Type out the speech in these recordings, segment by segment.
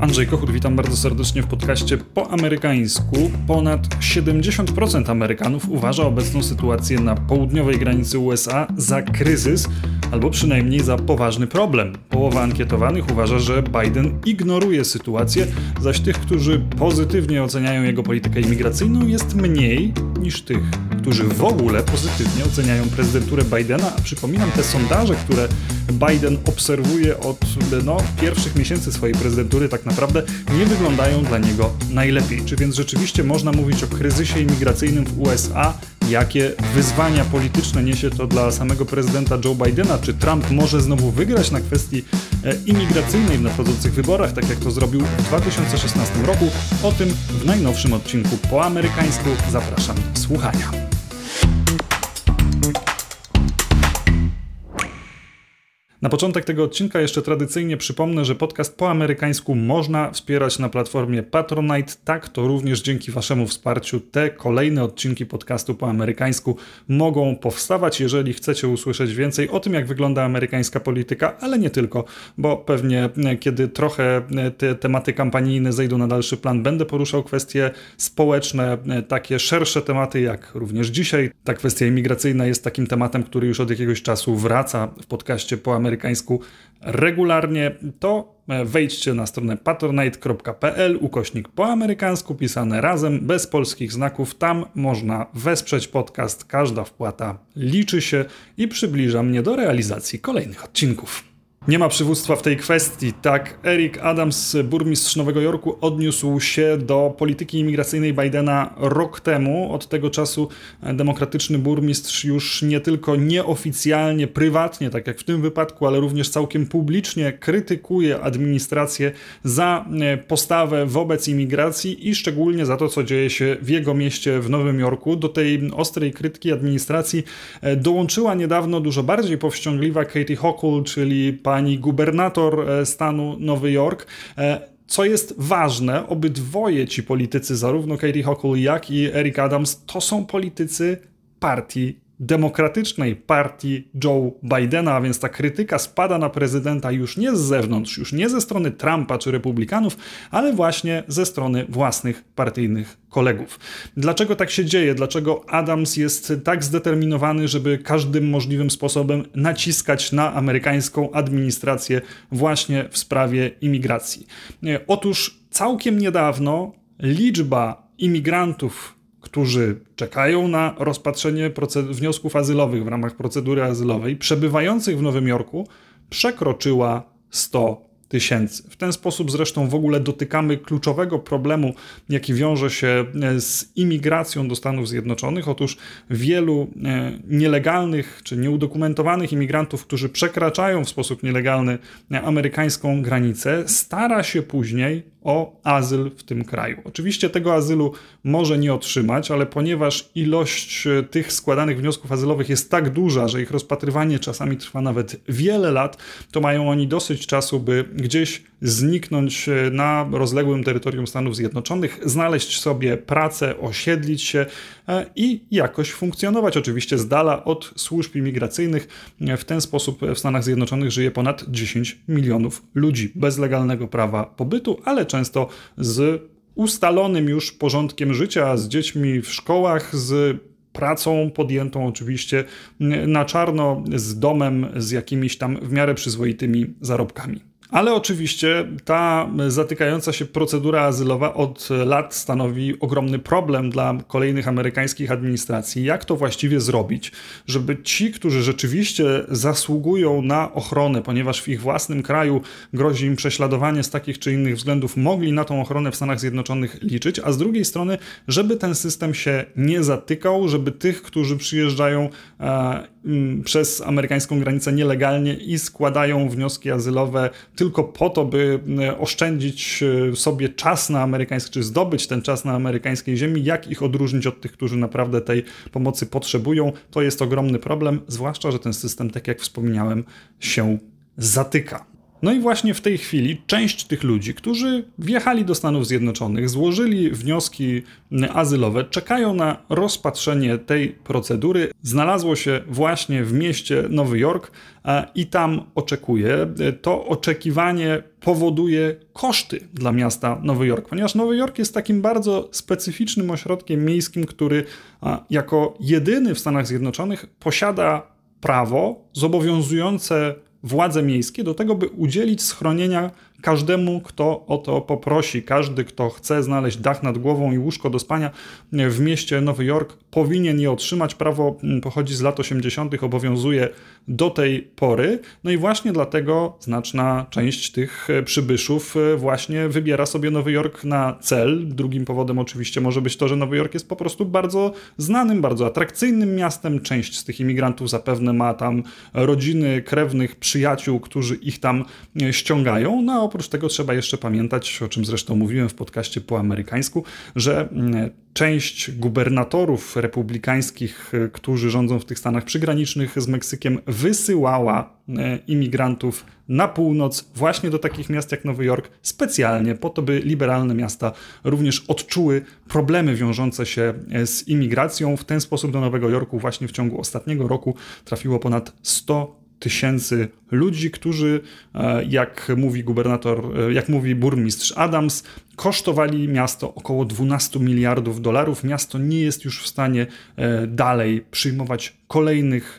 Andrzej Kochut, witam bardzo serdecznie w podcaście po amerykańsku. Ponad 70% Amerykanów uważa obecną sytuację na południowej granicy USA za kryzys albo przynajmniej za poważny problem. Połowa ankietowanych uważa, że Biden ignoruje sytuację, zaś tych, którzy pozytywnie oceniają jego politykę imigracyjną jest mniej niż tych, którzy w ogóle pozytywnie oceniają prezydenturę Bidena, a przypominam te sondaże, które Biden obserwuje od no, pierwszych miesięcy swojej prezydentury, tak naprawdę nie wyglądają dla niego najlepiej. Czy więc rzeczywiście można mówić o kryzysie imigracyjnym w USA? Jakie wyzwania polityczne niesie to dla samego prezydenta Joe Bidena? Czy Trump może znowu wygrać na kwestii e, imigracyjnej w nadchodzących wyborach, tak jak to zrobił w 2016 roku? O tym w najnowszym odcinku po amerykańsku. Zapraszam do słuchania. Na początek tego odcinka jeszcze tradycyjnie przypomnę, że podcast po amerykańsku można wspierać na platformie Patronite. Tak, to również dzięki Waszemu wsparciu te kolejne odcinki podcastu po amerykańsku mogą powstawać. Jeżeli chcecie usłyszeć więcej o tym, jak wygląda amerykańska polityka, ale nie tylko, bo pewnie e, kiedy trochę e, te tematy kampanijne zejdą na dalszy plan, będę poruszał kwestie społeczne, e, takie szersze tematy, jak również dzisiaj. Ta kwestia imigracyjna jest takim tematem, który już od jakiegoś czasu wraca w podcaście po amerykańsku amerykańsku regularnie, to e, wejdźcie na stronę patronite.pl ukośnik po amerykańsku pisane razem, bez polskich znaków. Tam można wesprzeć podcast. Każda wpłata liczy się i przybliża mnie do realizacji kolejnych odcinków. Nie ma przywództwa w tej kwestii. Tak, Eric Adams, burmistrz Nowego Jorku, odniósł się do polityki imigracyjnej Bidena rok temu. Od tego czasu demokratyczny burmistrz już nie tylko nieoficjalnie, prywatnie, tak jak w tym wypadku, ale również całkiem publicznie krytykuje administrację za e, postawę wobec imigracji i szczególnie za to, co dzieje się w jego mieście w Nowym Jorku. Do tej ostrej krytyki administracji e, dołączyła niedawno dużo bardziej powściągliwa Katie Hochul, czyli pani pani gubernator e, stanu Nowy Jork. E, co jest ważne, obydwoje ci politycy, zarówno Katie Hochul, jak i Eric Adams, to są politycy partii demokratycznej partii Joe Bidena, a więc ta krytyka spada na prezydenta już nie z zewnątrz, już nie ze strony Trumpa czy Republikanów, ale właśnie ze strony własnych partyjnych kolegów. Dlaczego tak się dzieje? Dlaczego Adams jest tak zdeterminowany, żeby każdym możliwym sposobem naciskać na amerykańską administrację właśnie w sprawie imigracji? Otóż całkiem niedawno liczba imigrantów którzy czekają na rozpatrzenie wniosków azylowych w ramach procedury azylowej, przebywających w Nowym Jorku, przekroczyła 100 tysięcy. W ten sposób zresztą w ogóle dotykamy kluczowego problemu, jaki wiąże się e, z imigracją do Stanów Zjednoczonych. Otóż wielu e, nielegalnych czy nieudokumentowanych imigrantów, którzy przekraczają w sposób nielegalny e, amerykańską granicę, stara się później o azyl w tym kraju. Oczywiście tego azylu może nie otrzymać, ale ponieważ ilość e, tych składanych wniosków azylowych jest tak duża, że ich rozpatrywanie czasami trwa nawet wiele lat, to mają oni dosyć czasu, by gdzieś zniknąć e, na rozległym terytorium Stanów Zjednoczonych, znaleźć sobie pracę, osiedlić się e, i jakoś funkcjonować. Oczywiście z dala od służb imigracyjnych. W ten sposób w Stanach Zjednoczonych żyje ponad 10 milionów ludzi bez legalnego prawa pobytu, ale często z ustalonym już porządkiem życia, z dziećmi w szkołach, z pracą podjętą oczywiście na czarno, z domem, z jakimiś tam w miarę przyzwoitymi zarobkami. Ale oczywiście ta zatykająca się procedura azylowa od lat stanowi ogromny problem dla kolejnych amerykańskich administracji. Jak to właściwie zrobić, żeby ci, którzy rzeczywiście zasługują na ochronę, ponieważ w ich własnym kraju grozi im prześladowanie z takich czy innych względów, mogli na tą ochronę w Stanach Zjednoczonych liczyć, a z drugiej strony, żeby ten system się nie zatykał, żeby tych, którzy przyjeżdżają e, przez amerykańską granicę nielegalnie i składają wnioski azylowe tylko po to, by e, oszczędzić e, sobie czas na amerykańskiej, czy zdobyć ten czas na amerykańskiej ziemi, jak ich odróżnić od tych, którzy naprawdę tej pomocy potrzebują, to jest ogromny problem, zwłaszcza, że ten system, tak jak wspomniałem, się zatyka. No i właśnie w tej chwili część tych ludzi, którzy wjechali do Stanów Zjednoczonych, złożyli wnioski azylowe, czekają na rozpatrzenie tej procedury, znalazło się właśnie w mieście Nowy Jork i tam oczekuje. To oczekiwanie powoduje koszty dla miasta Nowy Jork, ponieważ Nowy Jork jest takim bardzo specyficznym ośrodkiem miejskim, który jako jedyny w Stanach Zjednoczonych posiada prawo zobowiązujące władze miejskie do tego, by udzielić schronienia każdemu, kto o to poprosi. Każdy, kto chce znaleźć dach nad głową i łóżko do spania w mieście Nowy Jork, powinien je otrzymać. Prawo mm, pochodzi z lat 80., obowiązuje do tej pory. No i właśnie dlatego znaczna część tych e, przybyszów e, właśnie wybiera sobie Nowy Jork na cel. Drugim powodem oczywiście może być to, że Nowy Jork jest po prostu bardzo znanym, bardzo atrakcyjnym miastem. Część z tych imigrantów zapewne ma tam rodziny, krewnych, przyjaciół, którzy ich tam e, ściągają. No oprócz tego trzeba jeszcze pamiętać, o czym zresztą mówiłem w podcaście po amerykańsku, że mm, część gubernatorów republikańskich, e, którzy rządzą w tych stanach przygranicznych z Meksykiem, wysyłała e, imigrantów na północ, właśnie do takich miast jak Nowy Jork, specjalnie po to, by liberalne miasta również odczuły problemy wiążące się e, z imigracją. W ten sposób do Nowego Jorku właśnie w ciągu ostatniego roku trafiło ponad 100 tysięcy ludzi, którzy, e, jak mówi gubernator, e, jak mówi burmistrz Adams, kosztowali miasto około 12 miliardów dolarów. Miasto nie jest już w stanie e, dalej przyjmować kolejnych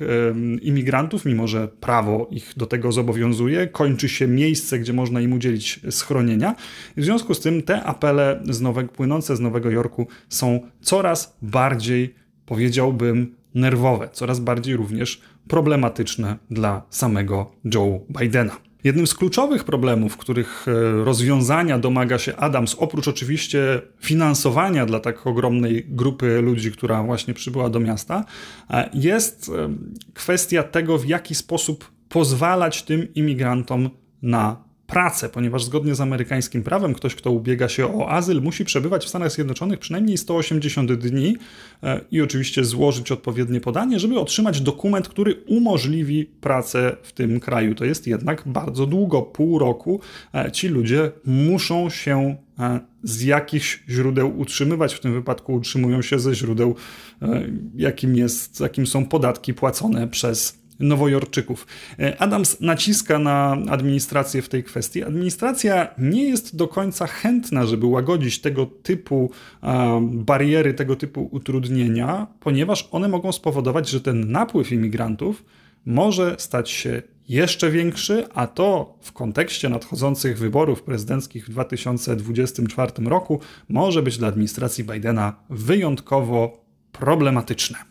imigrantów, mimo że prawo ich do tego zobowiązuje. Kończy się miejsce, gdzie można im udzielić schronienia. W związku z tym te apele z nowego, płynące z Nowego Jorku są coraz bardziej, powiedziałbym, nerwowe, coraz bardziej również problematyczne dla samego Joe Bidena. Jednym z kluczowych problemów, których e, rozwiązania domaga się Adams, oprócz oczywiście finansowania dla tak ogromnej grupy ludzi, która właśnie przybyła do miasta, e, jest e, kwestia tego, w jaki sposób pozwalać tym imigrantom na pracę, ponieważ zgodnie z amerykańskim prawem ktoś, kto ubiega się o azyl, musi przebywać w Stanach Zjednoczonych przynajmniej 180 dni e, i oczywiście złożyć odpowiednie podanie, żeby otrzymać dokument, który umożliwi pracę w tym kraju. To jest jednak bardzo długo, pół roku. E, ci ludzie muszą się e, z jakichś źródeł utrzymywać. W tym wypadku utrzymują się ze źródeł, jakim, jest, jakim są podatki płacone przez nowojorczyków. E, Adams naciska na administrację w tej kwestii. Administracja nie jest do końca chętna, żeby łagodzić tego typu bariery, tego typu utrudnienia, ponieważ one mogą spowodować, że ten napływ imigrantów może stać się jeszcze większy, a to w kontekście nadchodzących wyborów prezydenckich w 2024 roku może być dla administracji Bidena wyjątkowo problematyczne.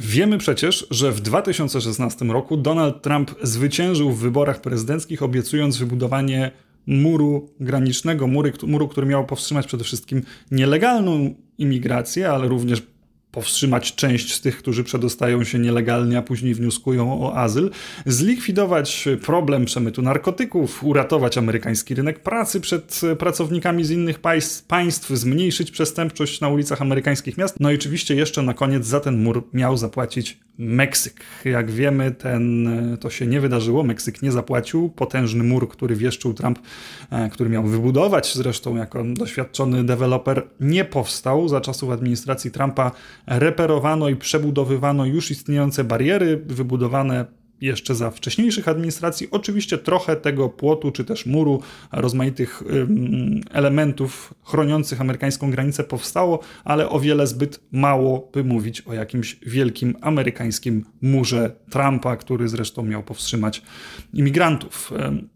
Wiemy przecież, że w 2016 roku Donald Trump zwyciężył w wyborach prezydenckich, obiecując wybudowanie muru granicznego, muru, który miał powstrzymać przede wszystkim nielegalną imigrację, ale również powstrzymać część z tych, którzy przedostają się nielegalnie, a później wnioskują o azyl, zlikwidować problem przemytu narkotyków, uratować amerykański rynek pracy przed pracownikami z innych państw, zmniejszyć przestępczość na ulicach amerykańskich miast. No i oczywiście jeszcze na koniec za ten mur miał zapłacić Meksyk. Jak wiemy, ten, to się nie wydarzyło. Meksyk nie zapłacił. Potężny mur, który wieszczył Trump, e, który miał wybudować zresztą jako doświadczony deweloper, nie powstał. Za czasów administracji Trumpa reperowano i przebudowywano już istniejące bariery wybudowane jeszcze za wcześniejszych administracji. Oczywiście trochę tego płotu czy też muru, rozmaitych elementów chroniących amerykańską granicę powstało, ale o wiele zbyt mało, by mówić o jakimś wielkim amerykańskim murze Trumpa, który zresztą miał powstrzymać imigrantów.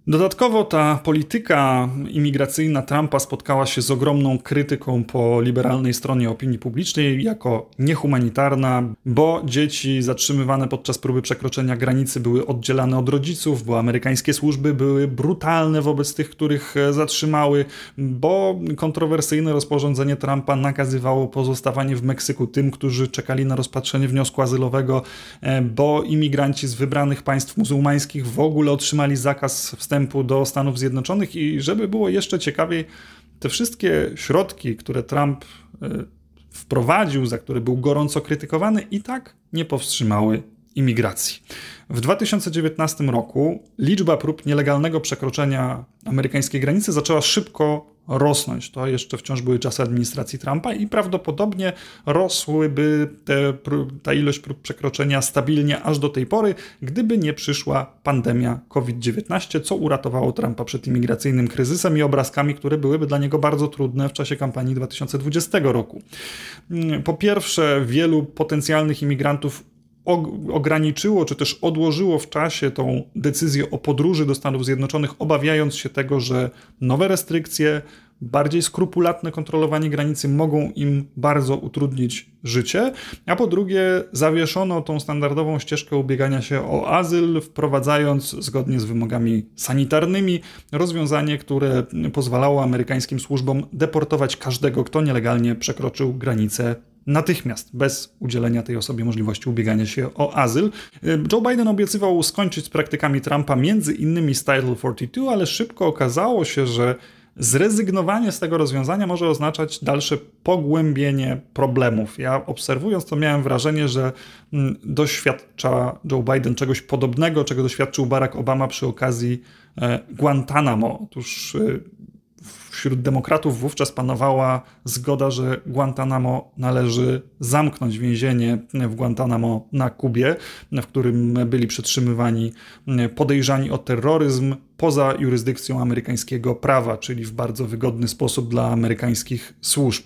Dodatkowo ta polityka imigracyjna Trumpa spotkała się z ogromną krytyką po liberalnej stronie opinii publicznej jako niehumanitarna, bo dzieci zatrzymywane podczas próby przekroczenia granicy były oddzielane od rodziców, bo amerykańskie służby były brutalne wobec tych, których e, zatrzymały, bo kontrowersyjne rozporządzenie Trumpa nakazywało pozostawanie w Meksyku tym, którzy czekali na rozpatrzenie wniosku azylowego, e, bo imigranci z wybranych państw muzułmańskich w ogóle otrzymali zakaz wstępu do Stanów Zjednoczonych. I żeby było jeszcze ciekawiej, te wszystkie środki, które Trump e, wprowadził, za które był gorąco krytykowany, i tak nie powstrzymały imigracji. W 2019 roku liczba prób nielegalnego przekroczenia amerykańskiej granicy zaczęła szybko rosnąć. To jeszcze wciąż były czasy administracji Trumpa i prawdopodobnie rosłyby te, ta ilość prób przekroczenia stabilnie aż do tej pory, gdyby nie przyszła pandemia COVID-19, co uratowało Trumpa przed imigracyjnym kryzysem i obrazkami, które byłyby dla niego bardzo trudne w czasie kampanii 2020 roku. Po pierwsze, wielu potencjalnych imigrantów ograniczyło czy też odłożyło w czasie tą decyzję o podróży do Stanów Zjednoczonych, obawiając się tego, że nowe restrykcje, bardziej skrupulatne kontrolowanie granicy mogą im bardzo utrudnić życie, a po drugie zawieszono tą standardową ścieżkę ubiegania się o azyl, wprowadzając zgodnie z wymogami sanitarnymi rozwiązanie, które pozwalało amerykańskim służbom deportować każdego, kto nielegalnie przekroczył granicę natychmiast, bez udzielenia tej osobie możliwości ubiegania się o azyl. Joe Biden obiecywał skończyć z praktykami Trumpa, między innymi z Title 42, ale szybko okazało się, że zrezygnowanie z tego rozwiązania może oznaczać dalsze pogłębienie problemów. Ja obserwując to miałem wrażenie, że mm, doświadcza Joe Biden czegoś podobnego, czego doświadczył Barack Obama przy okazji e, Guantanamo. Otóż e, wśród demokratów wówczas panowała zgoda, że Guantanamo należy zamknąć więzienie w Guantanamo na Kubie, w którym byli przetrzymywani podejrzani o terroryzm, poza jurysdykcją amerykańskiego prawa, czyli w bardzo wygodny sposób dla amerykańskich służb.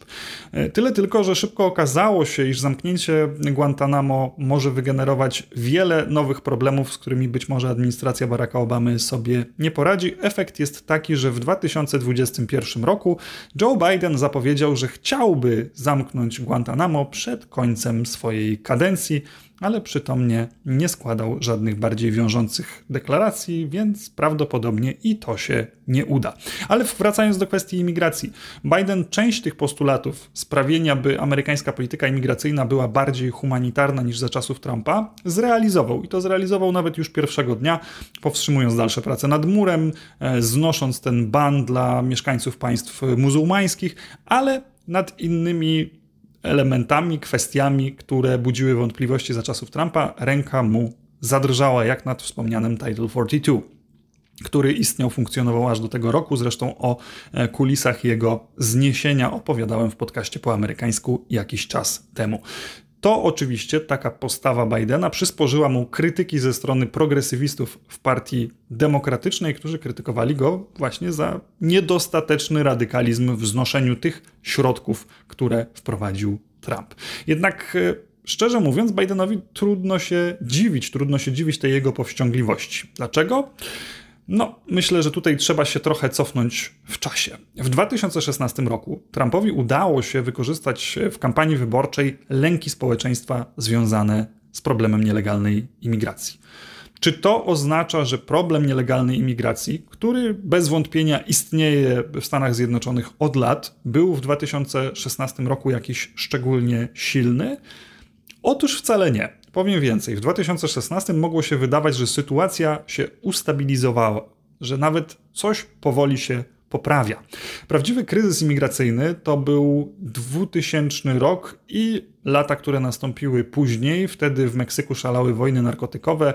E, tyle tylko, że szybko okazało się, iż zamknięcie Guantanamo może wygenerować wiele nowych problemów, z którymi być może administracja Baracka Obamy sobie nie poradzi. Efekt jest taki, że w 2021 roku Joe Biden zapowiedział, że chciałby zamknąć Guantanamo przed końcem swojej kadencji ale przytomnie nie składał żadnych bardziej wiążących deklaracji, więc prawdopodobnie i to się nie uda. Ale wracając do kwestii imigracji, Biden część tych postulatów sprawienia, by amerykańska polityka imigracyjna była bardziej humanitarna niż za czasów Trumpa, zrealizował. I to zrealizował nawet już pierwszego dnia, powstrzymując dalsze prace nad murem, e, znosząc ten ban dla mieszkańców państw muzułmańskich, ale nad innymi elementami, kwestiami, które budziły wątpliwości za czasów Trumpa, ręka mu zadrżała, jak nad wspomnianym Title 42 który istniał, funkcjonował aż do tego roku. Zresztą o e, kulisach jego zniesienia opowiadałem w podcaście po amerykańsku jakiś czas temu. To oczywiście taka postawa Bidena przysporzyła mu krytyki ze strony progresywistów w partii demokratycznej, którzy krytykowali go właśnie za niedostateczny radykalizm w znoszeniu tych środków, które wprowadził Trump. Jednak e, szczerze mówiąc, Bidenowi trudno się dziwić, trudno się dziwić tej jego powściągliwości. Dlaczego? No, myślę, że tutaj trzeba się trochę cofnąć w czasie. W 2016 roku Trumpowi udało się wykorzystać w kampanii wyborczej lęki społeczeństwa związane z problemem nielegalnej imigracji. Czy to oznacza, że problem nielegalnej imigracji, który bez wątpienia istnieje w Stanach Zjednoczonych od lat, był w 2016 roku jakiś szczególnie silny? Otóż wcale nie. Powiem więcej, w 2016 mogło się wydawać, że sytuacja się ustabilizowała, że nawet coś powoli się poprawia. Prawdziwy kryzys imigracyjny to był 2000 rok i lata, które nastąpiły później. Wtedy w Meksyku szalały wojny narkotykowe.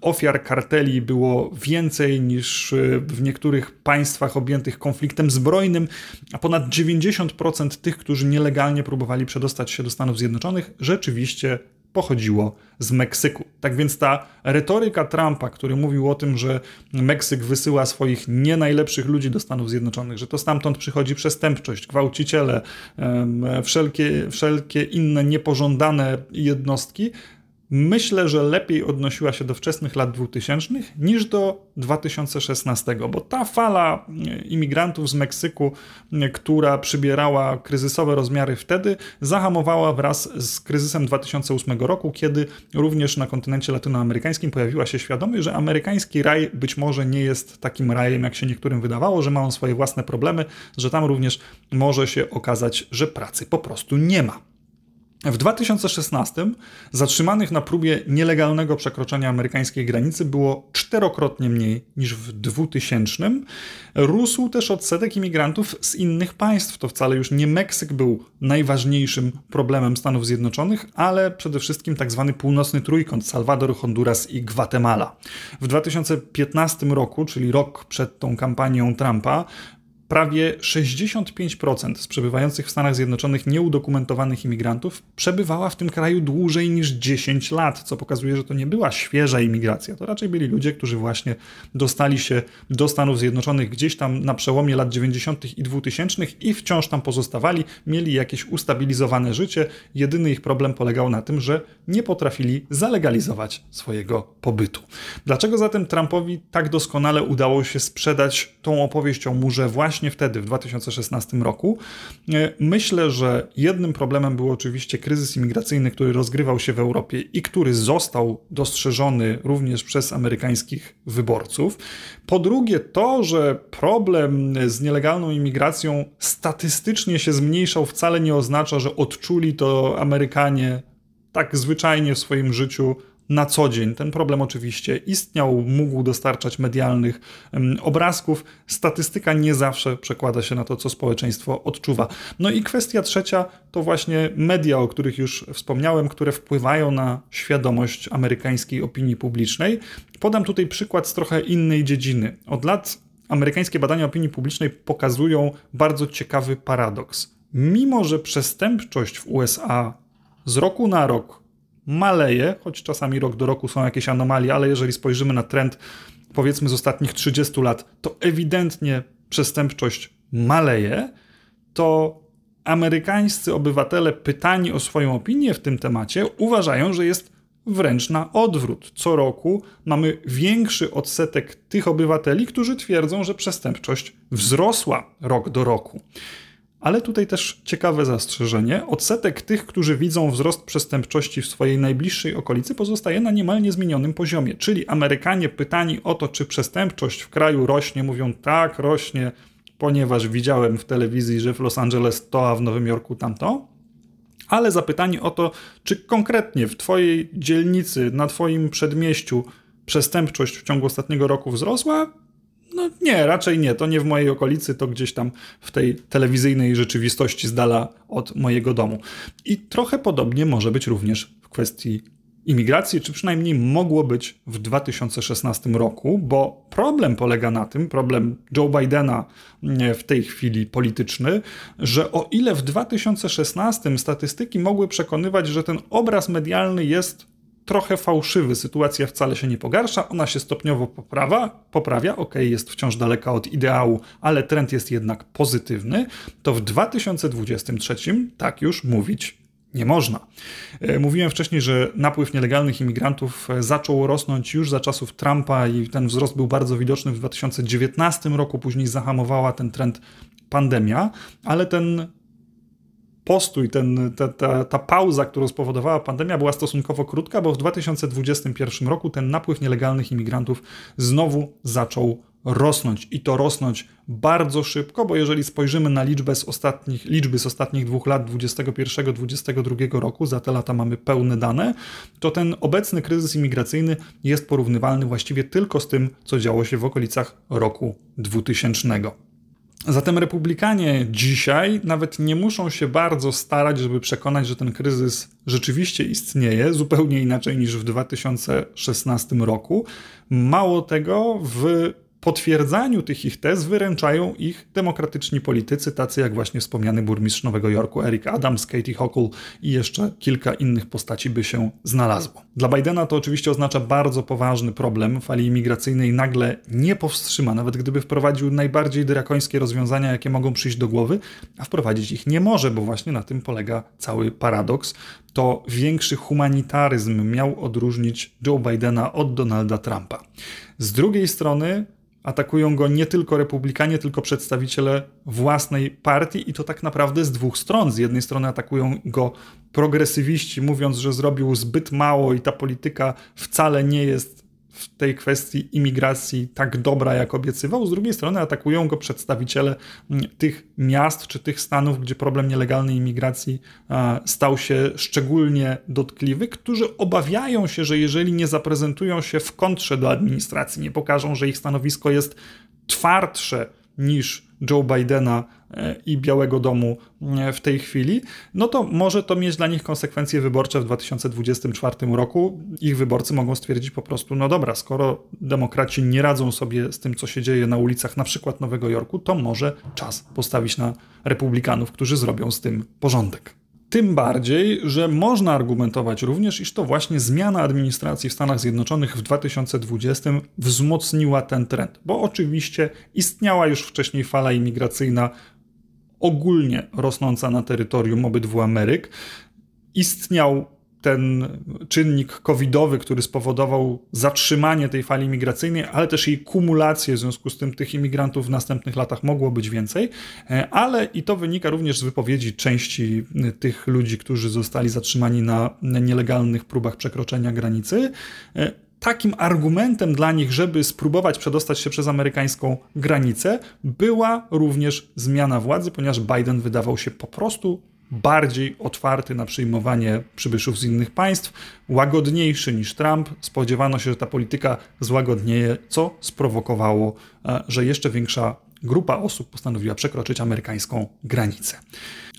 Ofiar karteli było więcej niż w niektórych państwach objętych konfliktem zbrojnym, a ponad 90% tych, którzy nielegalnie próbowali przedostać się do Stanów Zjednoczonych, rzeczywiście pochodziło z Meksyku. Tak więc ta retoryka Trumpa, który mówił o tym, że Meksyk wysyła swoich nie najlepszych ludzi do Stanów Zjednoczonych, że to stamtąd przychodzi przestępczość, gwałciciele, wszelkie, wszelkie inne niepożądane jednostki, myślę, że lepiej odnosiła się do wczesnych lat 2000 niż do 2016, bo ta fala e, imigrantów z Meksyku, e, która przybierała kryzysowe rozmiary wtedy, zahamowała wraz z kryzysem 2008 roku, kiedy również na kontynencie latynoamerykańskim pojawiła się świadomość, że amerykański raj być może nie jest takim rajem, jak się niektórym wydawało, że ma on swoje własne problemy, że tam również może się okazać, że pracy po prostu nie ma. W 2016 zatrzymanych na próbie nielegalnego przekroczenia amerykańskiej granicy było czterokrotnie mniej niż w 2000. Rósł też odsetek imigrantów z innych państw. To wcale już nie Meksyk był najważniejszym problemem Stanów Zjednoczonych, ale przede wszystkim tak zwany północny trójkąt Salwador, Honduras i Gwatemala. W 2015 roku, czyli rok przed tą kampanią Trumpa, prawie 65% z przebywających w Stanach Zjednoczonych nieudokumentowanych imigrantów przebywała w tym kraju dłużej niż 10 lat, co pokazuje, że to nie była świeża imigracja. To raczej byli ludzie, którzy właśnie dostali się do Stanów Zjednoczonych gdzieś tam na przełomie lat 90. i 2000 i wciąż tam pozostawali, mieli jakieś ustabilizowane życie. Jedyny ich problem polegał na tym, że nie potrafili zalegalizować swojego pobytu. Dlaczego zatem Trumpowi tak doskonale udało się sprzedać tą opowieść o murze właśnie właśnie wtedy, w 2016 roku. E, myślę, że jednym problemem był oczywiście kryzys imigracyjny, który rozgrywał się w Europie i który został dostrzeżony również przez amerykańskich wyborców. Po drugie, to, że problem z nielegalną imigracją statystycznie się zmniejszał, wcale nie oznacza, że odczuli to Amerykanie tak zwyczajnie w swoim życiu na co dzień. Ten problem oczywiście istniał, mógł dostarczać medialnych obrazków. Statystyka nie zawsze przekłada się na to, co społeczeństwo odczuwa. No i kwestia trzecia to właśnie media, o których już wspomniałem, które wpływają na świadomość amerykańskiej opinii publicznej. Podam tutaj przykład z trochę innej dziedziny. Od lat amerykańskie badania opinii publicznej pokazują bardzo ciekawy paradoks. Mimo, że przestępczość w USA z roku na rok maleje, choć czasami rok do roku są jakieś anomalie, ale jeżeli spojrzymy na trend powiedzmy z ostatnich 30 lat, to ewidentnie przestępczość maleje, to amerykańscy obywatele pytani o swoją opinię w tym temacie uważają, że jest wręcz na odwrót. Co roku mamy większy odsetek tych obywateli, którzy twierdzą, że przestępczość wzrosła rok do roku. Ale tutaj też ciekawe zastrzeżenie. Odsetek tych, którzy widzą wzrost przestępczości w swojej najbliższej okolicy, pozostaje na niemal niezmienionym poziomie. Czyli Amerykanie pytani o to, czy przestępczość w kraju rośnie, mówią tak, rośnie, ponieważ widziałem w telewizji, że w Los Angeles to, a w Nowym Jorku tamto. Ale zapytani o to, czy konkretnie w Twojej dzielnicy, na Twoim przedmieściu przestępczość w ciągu ostatniego roku wzrosła, no nie, raczej nie. To nie w mojej okolicy, to gdzieś tam w tej telewizyjnej rzeczywistości z dala od mojego domu. I trochę podobnie może być również w kwestii imigracji, czy przynajmniej mogło być w 2016 roku, bo problem polega na tym, problem Joe Bidena w tej chwili polityczny, że o ile w 2016 statystyki mogły przekonywać, że ten obraz medialny jest trochę fałszywy. Sytuacja wcale się nie pogarsza, ona się stopniowo poprawa, poprawia. Ok, jest wciąż daleka od ideału, ale trend jest jednak pozytywny. To w 2023 tak już mówić nie można. E, mówiłem wcześniej, że napływ nielegalnych imigrantów e, zaczął rosnąć już za czasów Trumpa i ten wzrost był bardzo widoczny w 2019 roku, później zahamowała ten trend pandemia, ale ten postój, ten, ta, ta, ta pauza, którą spowodowała pandemia, była stosunkowo krótka, bo w 2021 roku ten napływ nielegalnych imigrantów znowu zaczął rosnąć i to rosnąć bardzo szybko, bo jeżeli spojrzymy na liczbę z ostatnich, liczby z ostatnich dwóch lat, 21-22 roku, za te lata mamy pełne dane, to ten obecny kryzys imigracyjny jest porównywalny właściwie tylko z tym, co działo się w okolicach roku 2000. Zatem republikanie dzisiaj nawet nie muszą się bardzo starać, żeby przekonać, że ten kryzys rzeczywiście istnieje, zupełnie inaczej niż w 2016 roku. Mało tego, w potwierdzaniu tych ich tez wyręczają ich demokratyczni politycy, tacy jak właśnie wspomniany burmistrz Nowego Jorku Eric Adams, Katie Hochul i jeszcze kilka innych postaci by się znalazło. Dla Bidena to oczywiście oznacza bardzo poważny problem. Fali imigracyjnej nagle nie powstrzyma, nawet gdyby wprowadził najbardziej drakońskie rozwiązania, jakie mogą przyjść do głowy, a wprowadzić ich nie może, bo właśnie na tym polega cały paradoks. To większy humanitaryzm miał odróżnić Joe Bidena od Donalda Trumpa. Z drugiej strony atakują go nie tylko republikanie, tylko przedstawiciele własnej partii i to tak naprawdę z dwóch stron. Z jednej strony atakują go progresywiści, mówiąc, że zrobił zbyt mało i ta polityka wcale nie jest w tej kwestii imigracji tak dobra, jak obiecywał. Z drugiej strony atakują go przedstawiciele mm, tych miast czy tych stanów, gdzie problem nielegalnej imigracji stał się szczególnie dotkliwy, którzy obawiają się, że jeżeli nie zaprezentują się w kontrze do administracji, nie pokażą, że ich stanowisko jest twardsze niż Joe Bidena e, i Białego Domu e, w tej chwili, no to może to mieć dla nich konsekwencje wyborcze w 2024 roku. Ich wyborcy mogą stwierdzić po prostu, no dobra, skoro demokraci nie radzą sobie z tym, co się dzieje na ulicach na przykład Nowego Jorku, to może czas postawić na republikanów, którzy zrobią z tym porządek. Tym bardziej, że można argumentować również, iż to właśnie zmiana administracji w Stanach Zjednoczonych w 2020 wzmocniła ten trend, bo oczywiście istniała już wcześniej fala imigracyjna ogólnie rosnąca na terytorium obydwu Ameryk. Istniał ten czynnik covidowy, który spowodował zatrzymanie tej fali migracyjnej, ale też jej kumulację, w związku z tym tych imigrantów w następnych latach mogło być więcej, e, ale i to wynika również z wypowiedzi części e, tych ludzi, którzy zostali zatrzymani na nielegalnych próbach przekroczenia granicy. E, takim argumentem dla nich, żeby spróbować przedostać się przez amerykańską granicę, była również zmiana władzy, ponieważ Biden wydawał się po prostu bardziej otwarty na przyjmowanie przybyszów z innych państw, łagodniejszy niż Trump. Spodziewano się, że ta polityka złagodnieje, co sprowokowało, e, że jeszcze większa grupa osób postanowiła przekroczyć amerykańską granicę.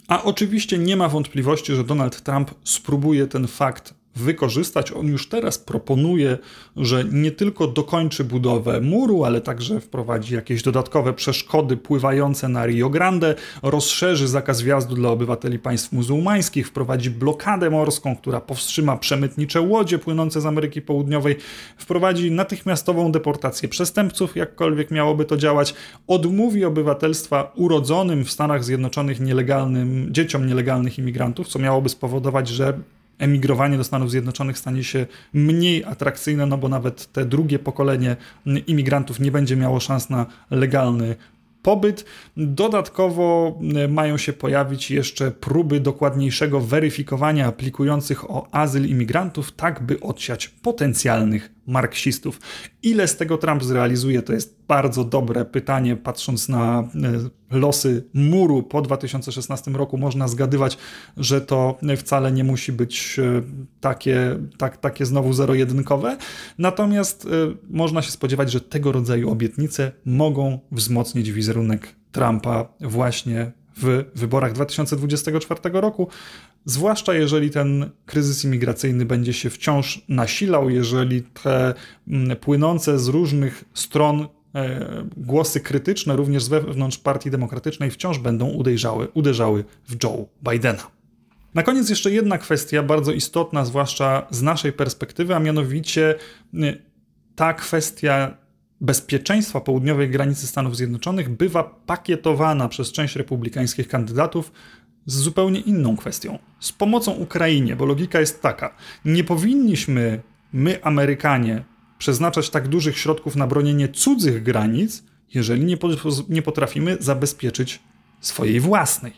A oczywiście nie ma wątpliwości, że Donald Trump spróbuje ten fakt wykorzystać. On już teraz proponuje, że nie tylko dokończy budowę muru, ale także wprowadzi jakieś dodatkowe przeszkody pływające na Rio Grande, rozszerzy zakaz wjazdu dla obywateli państw muzułmańskich, wprowadzi blokadę morską, która powstrzyma przemytnicze łodzie płynące z Ameryki Południowej, wprowadzi natychmiastową deportację przestępców, jakkolwiek miałoby to działać, odmówi obywatelstwa urodzonym w Stanach Zjednoczonych nielegalnym dzieciom nielegalnych imigrantów, co miałoby spowodować, że emigrowanie do Stanów Zjednoczonych stanie się mniej atrakcyjne, no bo nawet te drugie pokolenie imigrantów nie będzie miało szans na legalny pobyt. Dodatkowo e, mają się pojawić jeszcze próby dokładniejszego weryfikowania aplikujących o azyl imigrantów, tak by odsiać potencjalnych marksistów. Ile z tego Trump zrealizuje, to jest bardzo dobre pytanie, patrząc na e, losy muru po 2016 roku. Można zgadywać, że to wcale nie musi być e, takie, tak, takie znowu zero-jedynkowe. Natomiast e, można się spodziewać, że tego rodzaju obietnice mogą wzmocnić wizerunek Trumpa właśnie w wyborach 2024 roku, zwłaszcza jeżeli ten kryzys imigracyjny będzie się wciąż nasilał, jeżeli te płynące z różnych stron głosy krytyczne, również z wewnątrz Partii Demokratycznej, wciąż będą uderzały, uderzały w Joe Bidena. Na koniec jeszcze jedna kwestia bardzo istotna, zwłaszcza z naszej perspektywy, a mianowicie y, ta kwestia bezpieczeństwa południowej granicy Stanów Zjednoczonych bywa pakietowana przez część republikańskich kandydatów z zupełnie inną kwestią z pomocą Ukrainie, bo logika jest taka: nie powinniśmy my, Amerykanie, przeznaczać tak dużych środków na bronienie cudzych granic, jeżeli nie, nie potrafimy zabezpieczyć swojej własnej.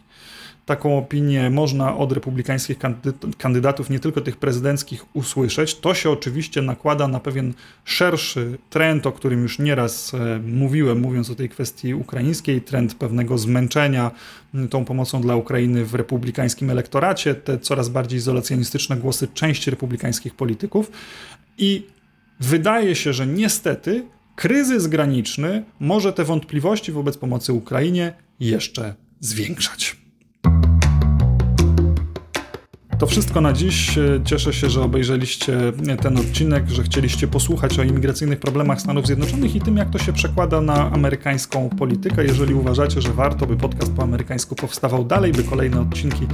Taką opinię można od republikańskich kandydatów, nie tylko tych prezydenckich, usłyszeć. To się oczywiście nakłada na pewien szerszy trend, o którym już nieraz e, mówiłem, mówiąc o tej kwestii ukraińskiej, trend pewnego zmęczenia tą pomocą dla Ukrainy w republikańskim elektoracie, te coraz bardziej izolacjonistyczne głosy części republikańskich polityków. I wydaje się, że niestety kryzys graniczny może te wątpliwości wobec pomocy Ukrainie jeszcze zwiększać. To wszystko na dziś. Cieszę się, że obejrzeliście ten odcinek, że chcieliście posłuchać o imigracyjnych problemach Stanów Zjednoczonych i tym, jak to się przekłada na amerykańską politykę. Jeżeli uważacie, że warto, by podcast po amerykańsku powstawał dalej, by kolejne odcinki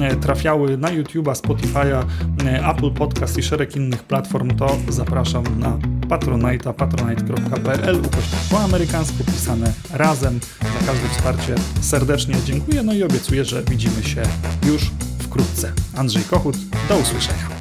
e, trafiały na YouTube'a, Spotify'a, e, Apple Podcast i szereg innych platform, to zapraszam na Patronite'a, patronite.pl ukośnik po amerykańsku pisane razem. Za każde wsparcie serdecznie dziękuję, no i obiecuję, że widzimy się już wkrótce. Andrzej Kochut, do usłyszenia.